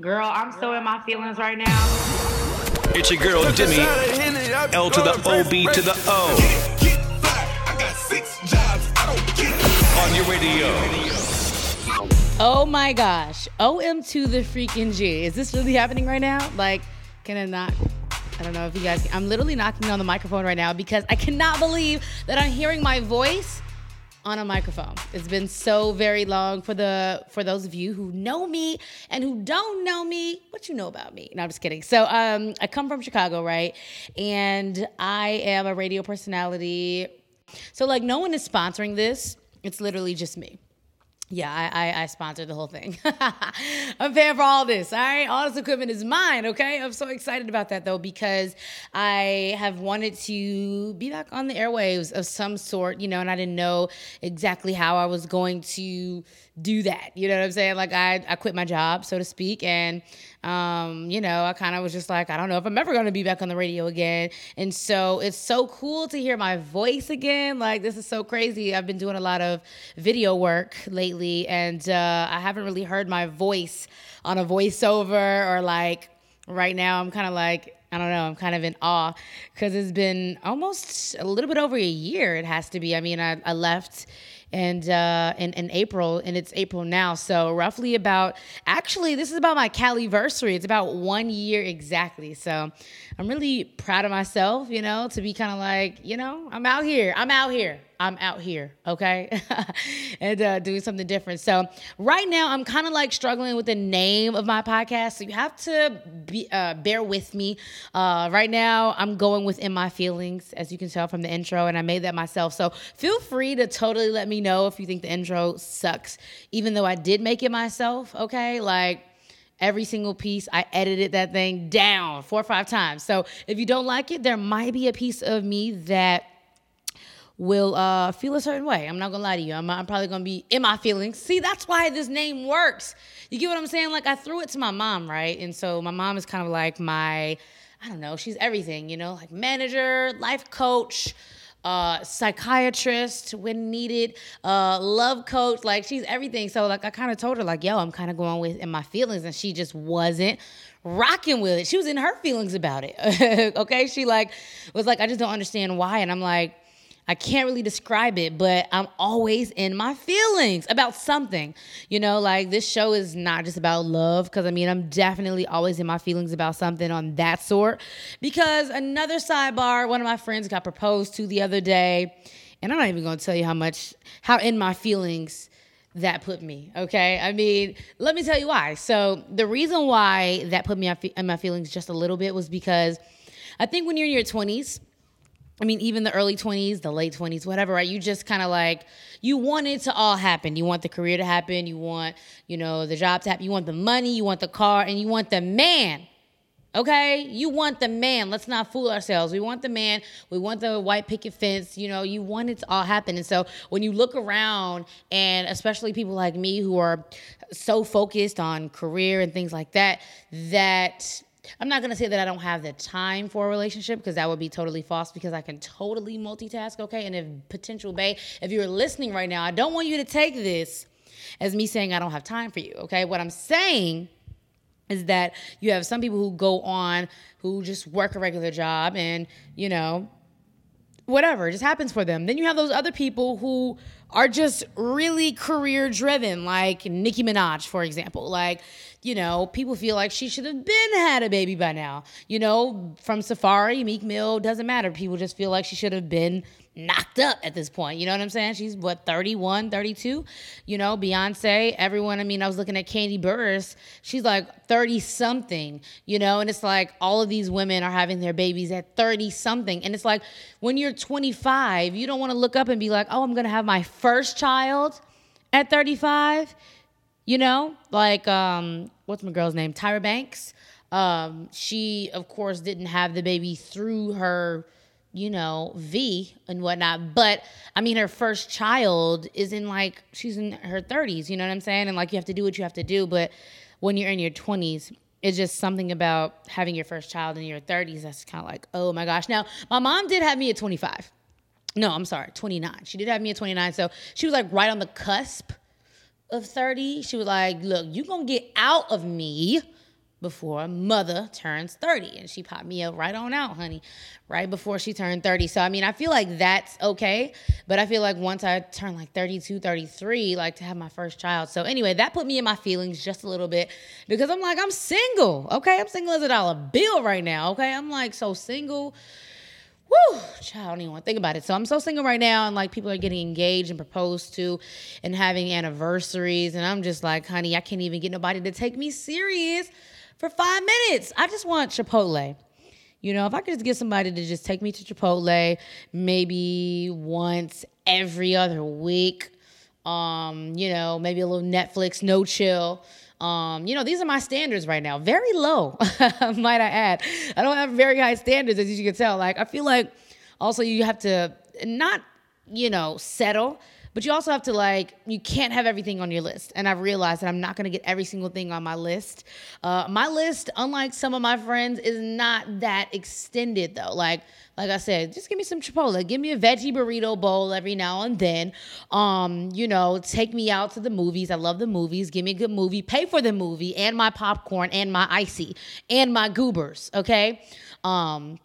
Girl, I'm so in my feelings right now. It's your girl Demi. L to the O, B to the O. On your radio. Oh my gosh. OM to the freaking G. Is this really happening right now? Like, can I not? I don't know if you guys. I'm literally knocking on the microphone right now because I cannot believe that I'm hearing my voice on a microphone. It's been so very long for the for those of you who know me and who don't know me. What you know about me? No, I'm just kidding. So, um, I come from Chicago, right? And I am a radio personality. So, like, no one is sponsoring this. It's literally just me. Yeah, I, I, I sponsored the whole thing. I'm paying for all this. All right, all this equipment is mine. Okay, I'm so excited about that though because I have wanted to be back on the airwaves of some sort, you know, and I didn't know exactly how I was going to do that. You know what I'm saying? Like I, I quit my job, so to speak, and um, you know, I kind of was just like, I don't know if I'm ever going to be back on the radio again. And so it's so cool to hear my voice again. Like this is so crazy. I've been doing a lot of video work lately, and uh, I haven't really heard my voice on a voiceover or like right now. I'm kind of like. I don't know. I'm kind of in awe because it's been almost a little bit over a year. It has to be. I mean, I, I left and uh, in, in April, and it's April now. So roughly about actually, this is about my Caliversary. It's about one year exactly. So I'm really proud of myself, you know, to be kind of like, you know, I'm out here. I'm out here. I'm out here, okay, and uh, doing something different. So right now, I'm kind of like struggling with the name of my podcast. So you have to be uh, bear with me. Uh, right now, I'm going within my feelings, as you can tell from the intro, and I made that myself. So feel free to totally let me know if you think the intro sucks, even though I did make it myself. Okay, like every single piece. I edited that thing down four or five times. So if you don't like it, there might be a piece of me that will uh, feel a certain way. I'm not gonna lie to you. I'm, I'm, probably gonna be in my feelings. See, that's why this name works. You get what I'm saying? Like I threw it to my mom, right? And so my mom is kind of like my, I don't know, she's everything, you know, like manager, life coach. Uh, psychiatrist when needed, uh, love coach, like she's everything. So like I kind of told her like, yo, I'm kind of going with in my feelings, and she just wasn't rocking with it. She was in her feelings about it. okay, she like was like, I just don't understand why, and I'm like I can't really describe it, but I'm always in my feelings about something. You know, like this show is not just about love, because I mean, I'm definitely always in my feelings about something on that sort. Because another sidebar, one of my friends got proposed to the other day, and I'm not even gonna tell you how much, how in my feelings that put me. Okay. I mean, let me tell you why. So, the reason why that put me in my feelings just a little bit was because I think when you're in your 20s, I mean, even the early 20s, the late 20s, whatever, right? You just kind of like, you want it to all happen. You want the career to happen. You want, you know, the job to happen. You want the money. You want the car. And you want the man. Okay? You want the man. Let's not fool ourselves. We want the man. We want the white picket fence. You know, you want it to all happen. And so when you look around, and especially people like me who are so focused on career and things like that, that I'm not gonna say that I don't have the time for a relationship because that would be totally false because I can totally multitask, okay? And if potential bae, if you're listening right now, I don't want you to take this as me saying I don't have time for you, okay? What I'm saying is that you have some people who go on who just work a regular job and, you know, whatever, it just happens for them. Then you have those other people who are just really career driven, like Nicki Minaj, for example. Like, you know, people feel like she should have been had a baby by now. You know, from Safaree, Meek Mill, doesn't matter. People just feel like she should have been knocked up at this point. You know what I'm saying? She's what 31, 32. You know, Beyonce, everyone. I mean, I was looking at Kandi Burruss. She's like 30 something, you know, and it's like all of these women are having their babies at 30 something. And it's like when you're 25, you don't want to look up and be like, "Oh, I'm to have my first child at 35." You know, like um, what's my girl's name? Tyra Banks. Um, she of course didn't have the baby through her you know, V and whatnot. But I mean, her first child is in like, she's in her 30s, you know what I'm saying? And like, you have to do what you have to do. But when you're in your 20s, it's just something about having your first child in your 30s that's kind of like, oh my gosh. Now, my mom did have me at 25. No, I'm sorry, 29. She did have me at 29. So she was like right on the cusp of 30. She was like, look, you're going to get out of me before mother turns 30 and she popped me up right on out honey right before she turned 30 so i mean i feel like that's okay but i feel like once i turn like 32 33 like to have my first child. So anyway that put me in my feelings just a little bit because i'm like i'm single okay? I'm single as a dollar bill right now okay? I'm like so single. Woo, child, I don't even want to think about it. So I'm so single right now, and like people are getting engaged and proposed to, and having anniversaries, and I'm just like, honey, I can't even get nobody to take me serious for five minutes. I just want Chipotle. You know, if I could just get somebody to just take me to Chipotle maybe once every other week, um, you know, maybe a little Netflix, no chill. Um, you know, these are my standards right now. Very low, might I add. I don't have very high standards, as you can tell. Like, I feel like also you have to not, you know, settle but you also have to like, you can't have everything on your list. And I've realized that I'm not gonna get every single thing on my list. Uh, my list, unlike some of my friends, is not that extended though. Like, like I said, just give me some Chipotle. Give me a veggie burrito bowl every now and then. Um, you know, take me out to the movies. I love the movies. Give me a good movie. Pay for the movie and my popcorn and my icy and my goobers. Okay. Um,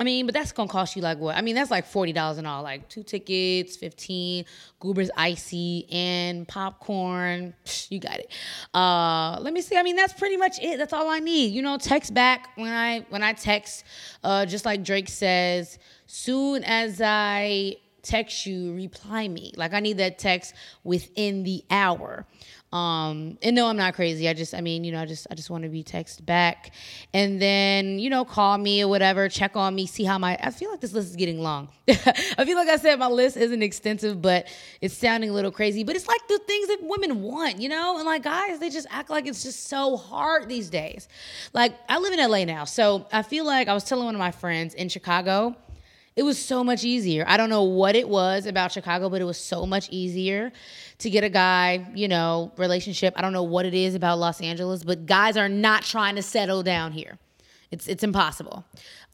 I mean, but that's gonna cost you like what? I mean, that's like forty dollars and all, like two tickets, fifteen, Goober's icy and popcorn. Psh, you got it. Uh, let me see. I mean, that's pretty much it. That's all I need. You know, text back when I when I text. Uh, just like Drake says, soon as I text you, reply me. Like I need that text within the hour. Um, and no, I'm not crazy. I just, I mean, you know, I just, I just want to be text back, and then, you know, call me or whatever, check on me, see how my. I feel like this list is getting long. I feel like I said my list isn't extensive, but it's sounding a little crazy. But it's like the things that women want, you know, and like guys, they just act like it's just so hard these days. Like I live in LA now, so I feel like I was telling one of my friends in Chicago it was so much easier. I don't know what it was about Chicago, but it was so much easier to get a guy, you know, relationship. I don't know what it is about Los Angeles, but guys are not trying to settle down here. It's it's impossible.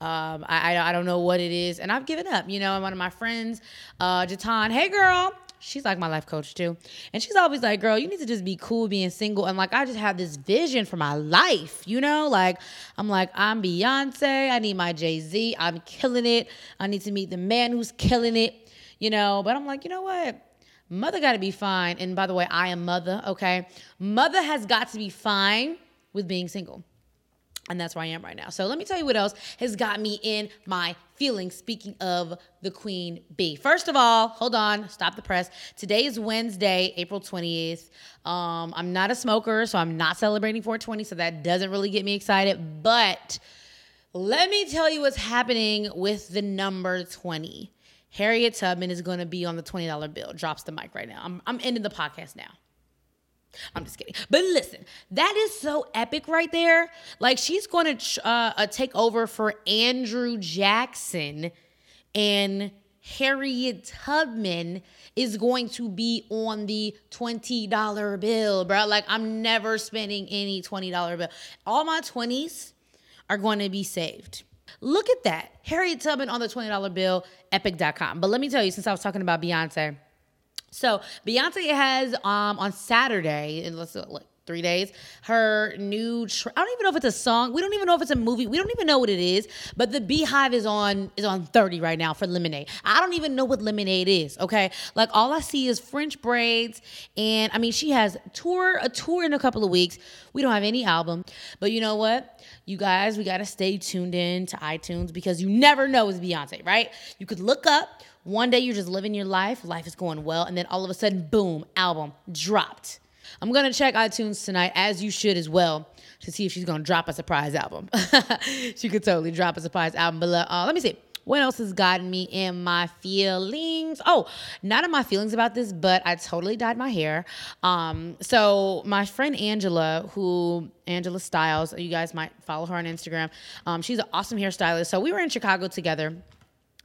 Um, I, I, don't know what it is, and I've given up. You know, and one of my friends, uh, Jatan, hey girl, she's like my life coach too. And she's always like, girl, you need to just be cool being single. And like, I just have this vision for my life, you know? Like, I'm like, I'm Beyonce. I need my Jay Z. I'm killing it. I need to meet the man who's killing it, you know? But I'm like, you know what? Mother got to be fine. And by the way, I am mother, okay? Mother has got to be fine with being single. And that's where I am right now. So let me tell you what else has got me in my feelings. Speaking of the queen bee. First of all, hold on, stop the press. Today is Wednesday, April 20th. Um, I'm not a smoker, so I'm not celebrating 420, so that doesn't really get me excited. But let me tell you what's happening with the number 20. Harriet Tubman is going to be on the $20 bill. Drops the mic right now. I'm, I'm ending the podcast now. I'm just kidding. But listen, that is so epic right there. Like she's going to uh, uh, take over for Andrew Jackson and Harriet Tubman is going to be on the $20 bill, bro. Like I'm never spending any $20 bill. All my 20s are going to be saved. Look at that. Harriet Tubman on the $20 bill, epic.com. But let me tell you, since I was talking about Beyonce, so Beyonce has um on Saturday, and let's look, three days. Her new, I don't even know if it's a song. We don't even know if it's a movie. We don't even know what it is. But the Beehive is on is on thirty right now for Lemonade. I don't even know what Lemonade is. Okay, like all I see is French braids, and I mean she has tour a tour in a couple of weeks. We don't have any album, but you know what? You guys, we gotta stay tuned in to iTunes because you never know it's Beyonce, right? You could look up. One day you're just living your life, life is going well, and then all of a sudden, boom, album dropped. I'm gonna check iTunes tonight, as you should as well, to see if she's gonna drop a surprise album. she could totally drop a surprise album. But uh, let me see. What else has gotten me in my feelings? Oh, not in my feelings about this, but I totally dyed my hair. Um, so my friend Angela, who Angela Styles, you guys might follow her on Instagram. Um, she's an awesome hairstylist. So we were in Chicago together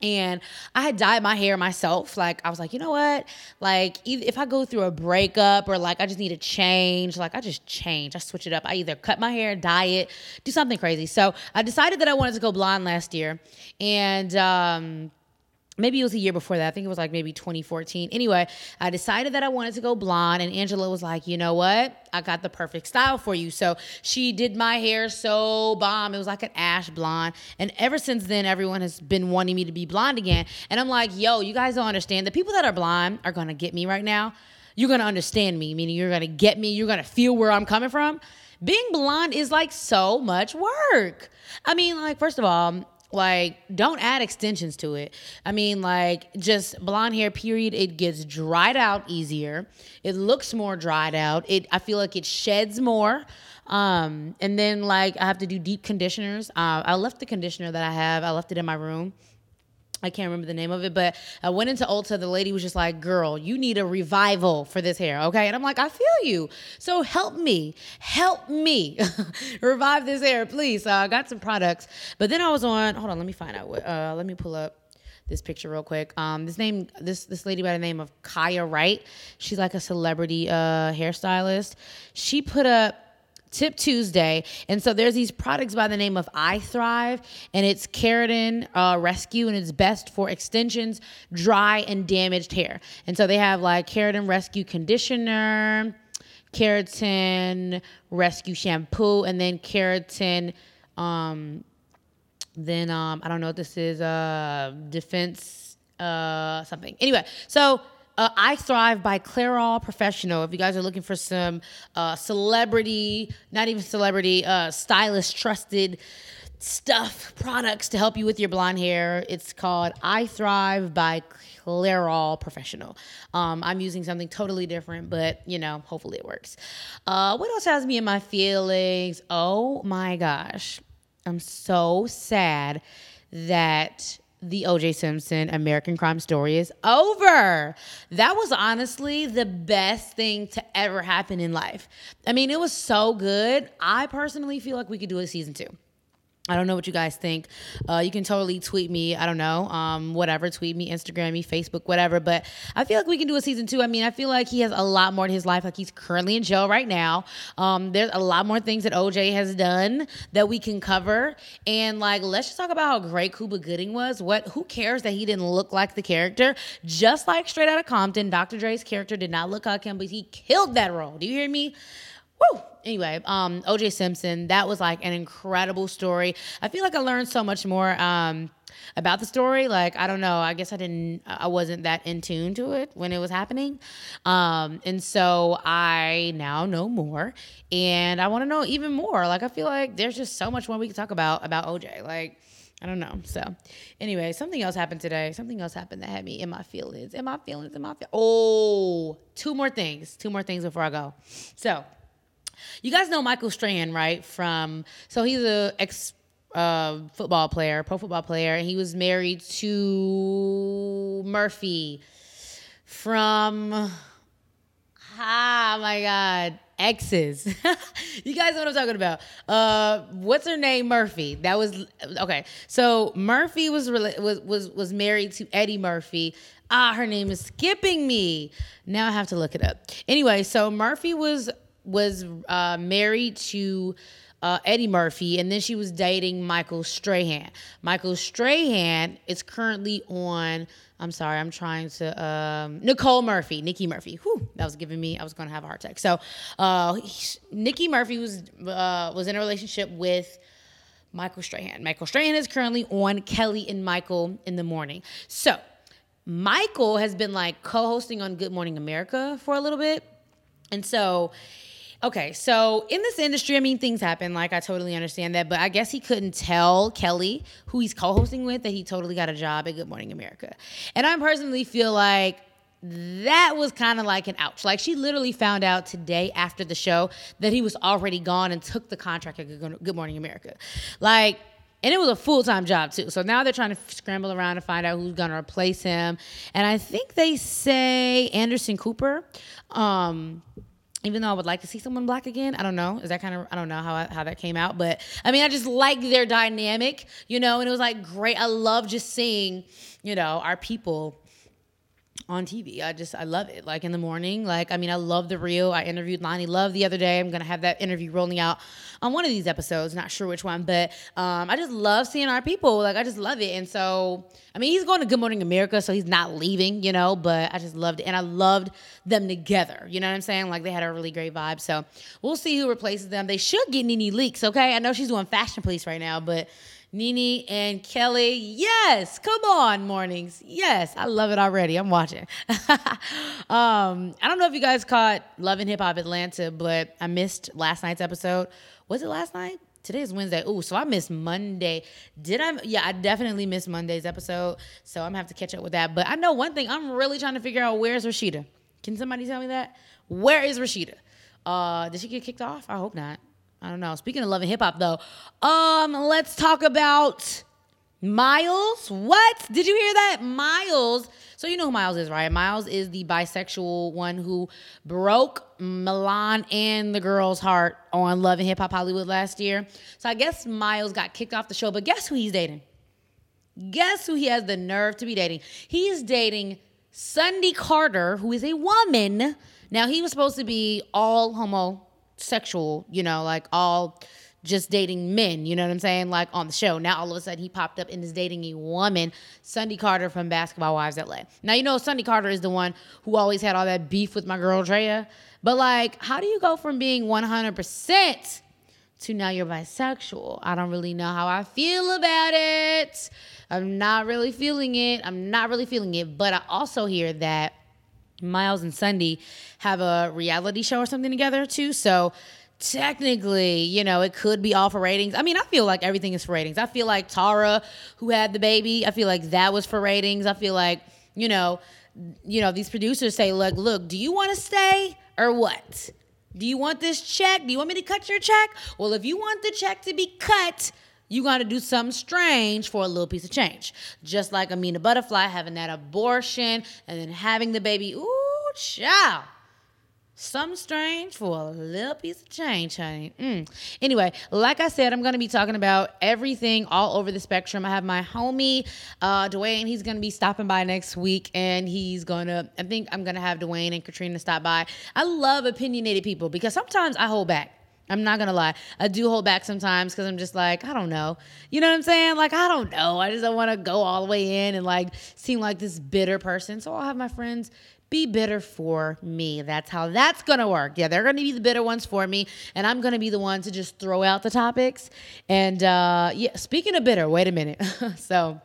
and I had dyed my hair myself. Like I was like, you know what? Like if I go through a breakup or like I just need a change, like I just change. I switch it up. I either cut my hair, dye it, do something crazy. So I decided that I wanted to go blonde last year, and um, maybe it was a year before that. I think it was like maybe 2014. Anyway, I decided that I wanted to go blonde, and Angela was like, you know what? I got the perfect style for you. So she did my hair so bomb. It was like an ash blonde. And ever since then, everyone has been wanting me to be blonde again. And I'm like, yo, you guys don't understand. The people that are blonde are gonna get me right now. You're gonna understand me, meaning you're gonna get me, you're gonna feel where I'm coming from. Being blonde is like so much work. I mean, like, first of all, like, don't add extensions to it. I mean, like, just blonde hair, period. It gets dried out easier. It looks more dried out. It I feel like it sheds more. Um, and then like I have to do deep conditioners. Uh, I left the conditioner that I have. I left it in my room. I can't remember the name of it, but I went into Ulta. The lady was just like, "Girl, you need a revival for this hair, okay?" And I'm like, "I feel you. So help me, help me revive this hair, please." So I got some products, but then I was on. Hold on, let me find out. What, uh, let me pull up this picture real quick. Um, this name, this this lady by the name of Kiyah Wright. She's like a celebrity uh, hairstylist. She put up Tip Tuesday. And so there's these products by the name of I Thrive, and it's keratin uh, rescue, and it's best for extensions, dry, and damaged hair. And so they have like keratin rescue conditioner, keratin rescue shampoo, and then keratin. Um, then um, I don't know what this is. Uh, defense uh, something. Anyway, so uh, I Thrive by Clairol Professional. If you guys are looking for some uh, celebrity, not even celebrity, uh, stylist trusted stuff, products to help you with your blonde hair, it's called I Thrive by Clairol Professional. Um, I'm using something totally different, but you know, hopefully it works. Uh, what else has me in my feelings? Oh my gosh. I'm so sad that the OJ Simpson American Crime Story is over. That was honestly the best thing to ever happen in life. I mean, it was so good. I personally feel like we could do a season two. I don't know what you guys think. Uh, you can totally tweet me. I don't know, um, whatever. Tweet me, Instagram me, Facebook, whatever. But I feel like we can do a season two. I mean, I feel like he has a lot more to his life. Like he's currently in jail right now. Um, there's a lot more things that OJ has done that we can cover. And like, let's just talk about how great Cuba Gooding was. What? Who cares that he didn't look like the character? Just like Straight Outta Compton, Dr. Dre's character did not look like him, but he killed that role. Do you hear me? Woo! Anyway, um, OJ Simpson, that was like an incredible story. I feel like I learned so much more um, about the story. Like, I don't know, I guess I didn't, I wasn't that in tune to it when it was happening. Um, and so I now know more and I want to know even more. Like, I feel like there's just so much more we can talk about, about OJ. Like, I don't know. So, anyway, something else happened today. Something else happened that had me in my feelings. In my feelings. In my feelings. Oh, two more things. Two more things before I go. So, you guys know Michael Strahan, right? From so he's a ex uh, football player, pro football player, and he was married to Murphy from ah my god exes. you guys know what I'm talking about. Uh, what's her name? Murphy. That was okay. So Murphy was was was was married to Eddie Murphy. Ah, her name is skipping me. Now I have to look it up. Anyway, so Murphy was was uh, married to uh, Eddie Murphy, and then she was dating Michael Strahan. Michael Strahan is currently on. I'm sorry, I'm trying to. Um, Nicole Murphy, Nikki Murphy. Whew, that was giving me. I was going to have a heart attack. So, uh, he, Nikki Murphy was uh, was in a relationship with. Michael Strahan. Michael Strahan is currently on Kelly and Michael in the morning. So, Michael has been like co hosting on Good Morning America for a little bit. And so Okay, so in this industry, I mean, things happen. Like, I totally understand that. But I guess he couldn't tell Kelly, who he's co hosting with, that he totally got a job at Good Morning America. And I personally feel like that was kind of like an ouch. Like, she literally found out today after the show that he was already gone and took the contract at Good Morning America. Like, and it was a full time job too. So now they're trying to scramble around to find out who's going to replace him. And I think they say Anderson Cooper. Um, even though I would like to see someone black again, I don't know. Is that kind of I don't know how how that came out, but I mean, I just like their dynamic, you know. And it was like great. I love just seeing, you know, our people on TV. I just I love it. Like in the morning, like I mean, I love the real. I interviewed Loni Love the other day. I'm gonna have that interview rolling out on one of these episodes. Not sure which one, but um, I just love seeing our people. Like I just love it. And so I mean, he's going to Good Morning America, so he's not leaving, you know. But I just loved it, and I loved them together. You know what I'm saying? Like they had a really great vibe. So we'll see who replaces them. They should get NeNe Leakes. Okay, I know she's doing Fashion Police right now, but NeNe and Kelly. Yes, come on, mornings. Yes, I love it already. I'm watching. um, I don't know if you guys caught Love and Hip Hop Atlanta, but I missed last night's episode. Was it last night? Today is Wednesday. Ooh, so I missed Monday. Did I? Yeah, I definitely missed Monday's episode. So I'm gonna have to catch up with that. But I know one thing. I'm really trying to figure out where's Rasheeda. Can somebody tell me that? Where is Rasheeda? Uh, did she get kicked off? I hope not. I don't know. Speaking of love and hip hop, though, um, let's talk about Miles. What did you hear that? Miles. So you know who Miles is, right? Miles is the bisexual one who broke Milan and the girl's heart on Love and Hip Hop Hollywood last year. So I guess Miles got kicked off the show, but guess who he's dating? Guess who he has the nerve to be dating? He's dating Sundy Carter, who is a woman. Now he was supposed to be all homo sexual, you know, like all just dating men, you know what I'm saying? Like on the show. Now all of a sudden he popped up and is dating a woman, Sundy Carter from Basketball Wives LA. Now you know Sundy Carter is the one who always had all that beef with my girl Draya. But like, how do you go from being 100% to now you're bisexual? I don't really know how I feel about it. I'm not really feeling it. I'm not really feeling it. But I also hear that Miles and Sundy have a reality show or something together too. So technically, you know, it could be all for ratings. I mean, I feel like everything is for ratings. I feel like Tara, who had the baby, I feel like that was for ratings. I feel like, you know, you know, these producers say, look, look, do you want to stay or what? Do you want this check? Do you want me to cut your check? Well, if you want the check to be cut, you got to do something strange for a little piece of change. Just like Amina Buddafly having that abortion and then having the baby. Ooh, child. Something strange for a little piece of change, honey. Mm. Anyway, like I said, I'm going to be talking about everything all over the spectrum. I have my homie, uh, Dwayne. He's going to be stopping by next week, and he's going to, I think I'm going to have Dwayne and Katrina stop by. I love opinionated people because sometimes I hold back. I'm not gonna lie. I do hold back sometimes because I'm just like, I don't know. You know what I'm saying? Like, I don't know. I just don't want to go all the way in and like seem like this bitter person. So I'll have my friends be bitter for me. That's how that's gonna work. Yeah, they're gonna be the bitter ones for me, and I'm gonna be the one to just throw out the topics. And uh, yeah, speaking of bitter, wait a minute. so.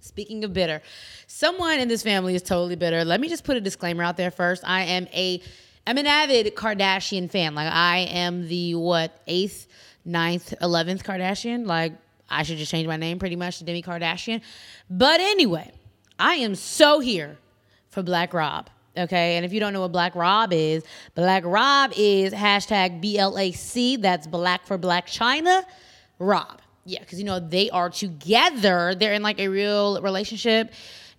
Speaking of bitter, someone in this family is totally bitter. Let me just put a disclaimer out there first. I am a I'm an avid Kardashian fan. Like I am the what eighth, ninth, eleventh Kardashian. Like I should just change my name pretty much to Demi Kardashian. But anyway, I am so here for Black Rob. Okay, and if you don't know what Black Rob is, Black Rob is hashtag BLAC. That's Black for Blac Chyna. Rob. Yeah, because you know they are together. They're in like a real relationship.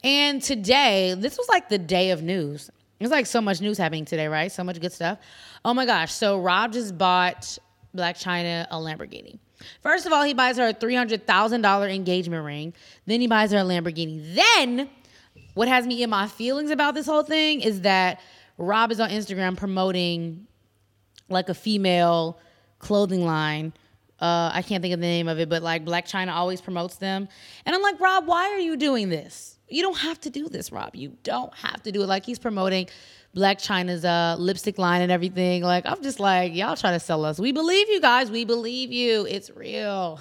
And today, this was like the day of news. There's like so much news happening today, right? So much good stuff. Oh my gosh. So Rob just bought Blac Chyna a Lamborghini. First of all, he buys her a $300,000 engagement ring. Then he buys her a Lamborghini. Then, what has me in my feelings about this whole thing is that Rob is on Instagram promoting like a female clothing line. Uh, I can't think of the name of it, but like Blac Chyna always promotes them. And I'm like, Rob, why are you doing this? You don't have to do this, Rob. You don't have to do it. Like he's promoting Blac Chyna's uh, lipstick line and everything. Like I'm just like y'all trying to sell us. We believe you guys. We believe you. It's real.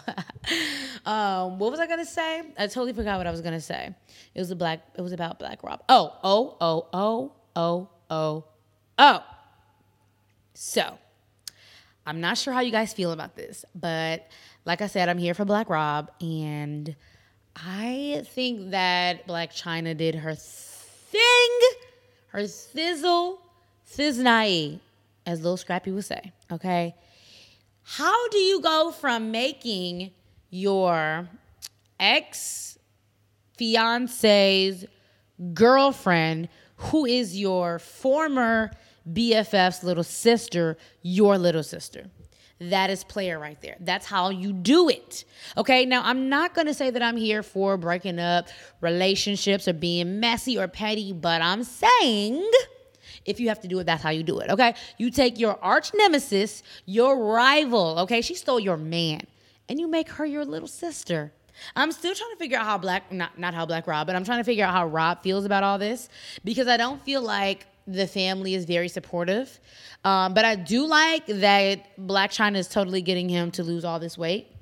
um, what was I gonna say? I totally forgot what I was gonna say. It was a black. It was about Black Rob. Oh oh oh oh oh oh oh. So I'm not sure how you guys feel about this, but like I said, I'm here for Black Rob and I think that Blac Chyna did her thing, her sizzle, siznai, as Lil Scrappy would say. Okay. How do you go from making your ex fiance's girlfriend, who is your former BFF's little sister, your little sister? That is player right there. That's how you do it. Okay. Now, I'm not going to say that I'm here for breaking up relationships or being messy or petty, but I'm saying if you have to do it, that's how you do it. Okay. You take your arch nemesis, your rival, okay? She stole your man, and you make her your little sister. I'm still trying to figure out how Black, not, not how Black Rob, but I'm trying to figure out how Rob feels about all this because I don't feel like the family is very supportive. Um, but I do like that Blac Chyna is totally getting him to lose all this weight.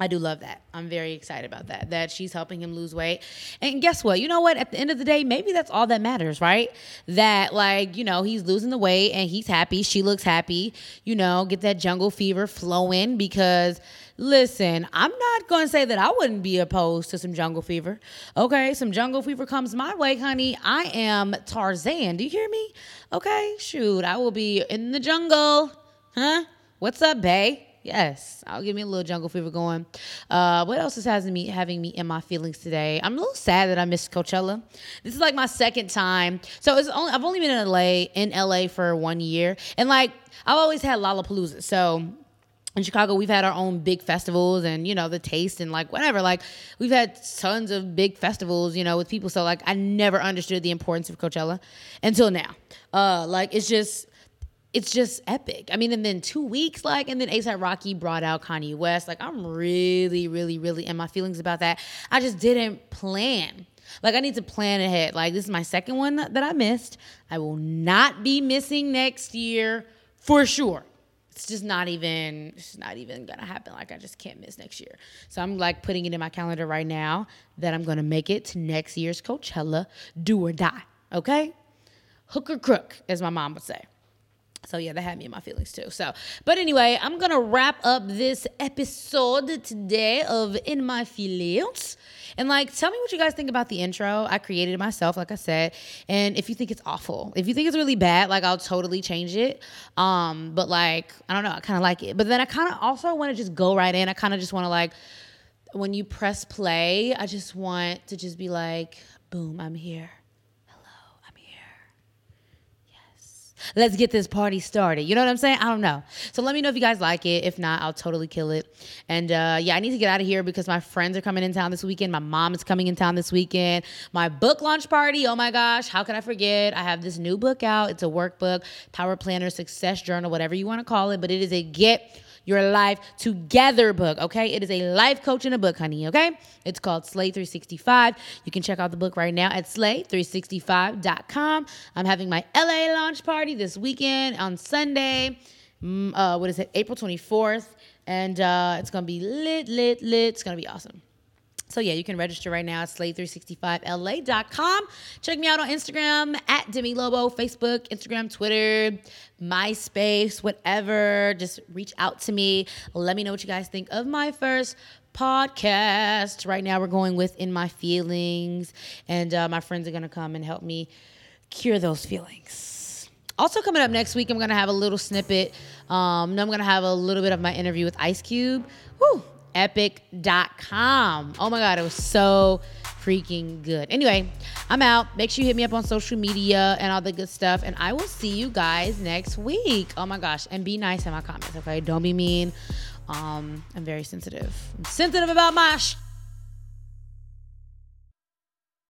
I do love that. I'm very excited about that. That she's helping him lose weight. And guess what? You know what? At the end of the day, maybe that's all that matters, right? That like, you know, he's losing the weight and he's happy. She looks happy. You know, get that jungle fever flowing because listen, I'm not going to say that I wouldn't be opposed to some jungle fever. Okay, some jungle fever comes my way, honey. I am Tarzan. Do you hear me? Okay, shoot, I will be in the jungle. Huh? What's up, bae? Yes, I'll give me a little jungle fever going. Uh, what else is having me having me in my feelings today? I'm a little sad that I missed Coachella. This is like my second time. So it's only I've only been in LA in LA for one year, and like I've always had Lollapalooza. So in Chicago, we've had our own big festivals and, you know, the taste and like whatever. Like, we've had tons of big festivals, you know, with people. So, like, I never understood the importance of Coachella until now. Uh, like, it's just, it's just epic. I mean, and then two weeks, like, and then ASAP Rocky brought out Kanye West. Like, I'm really, really, really in my feelings about that. I just didn't plan. Like, I need to plan ahead. Like, this is my second one that, that I missed. I will not be missing next year for sure. It's just not even, it's not even gonna happen. Like, I just can't miss next year. So I'm like putting it in my calendar right now that I'm gonna make it to next year's Coachella, do or die. Okay? Hook or crook, as my mom would say. So yeah, that had me in my feelings too. So, but anyway, I'm gonna wrap up this episode today of In My Feelings. And like, tell me what you guys think about the intro. I created it myself, like I said. And if you think it's awful, if you think it's really bad, like I'll totally change it. Um, but like, I don't know, I kind of like it. But then I kind of also want to just go right in. I kind of just want to like, when you press play, I just want to just be like, boom, I'm here. Let's get this party started. You know what I'm saying? I don't know. So let me know if you guys like it. If not, I'll totally kill it. And uh, yeah, I need to get out of here because my friends are coming in town this weekend. My mom is coming in town this weekend. My book launch party. Oh my gosh, how could I forget? I have this new book out. It's a workbook, Power Planner, Success Journal, whatever you want to call it, but it is a get your life together book, okay? It is a life coach in a book, honey, okay? It's called Slay 365. You can check out the book right now at slay365.com. I'm having my LA launch party this weekend on Sunday. Mm, uh, what is it? April 24th. And uh, it's going to be lit, lit, lit. It's going to be awesome. So yeah, you can register right now at slay365la.com. Check me out on Instagram at Demi Lobo, Facebook, Instagram, Twitter, MySpace, whatever. Just reach out to me. Let me know what you guys think of my first podcast. Right now, we're going with In My Feelings, and uh, my friends are gonna come and help me cure those feelings. Also, coming up next week, I'm gonna have a little snippet. Um, I'm gonna have a little bit of my interview with Ice Cube. Woo! epic.com. Oh my God, it was so freaking good. Anyway, I'm out. Make sure you hit me up on social media and all the good stuff. And I will see you guys next week. Oh my gosh. And be nice in my comments, okay? Don't be mean. Um, I'm very sensitive. I'm sensitive about my sh-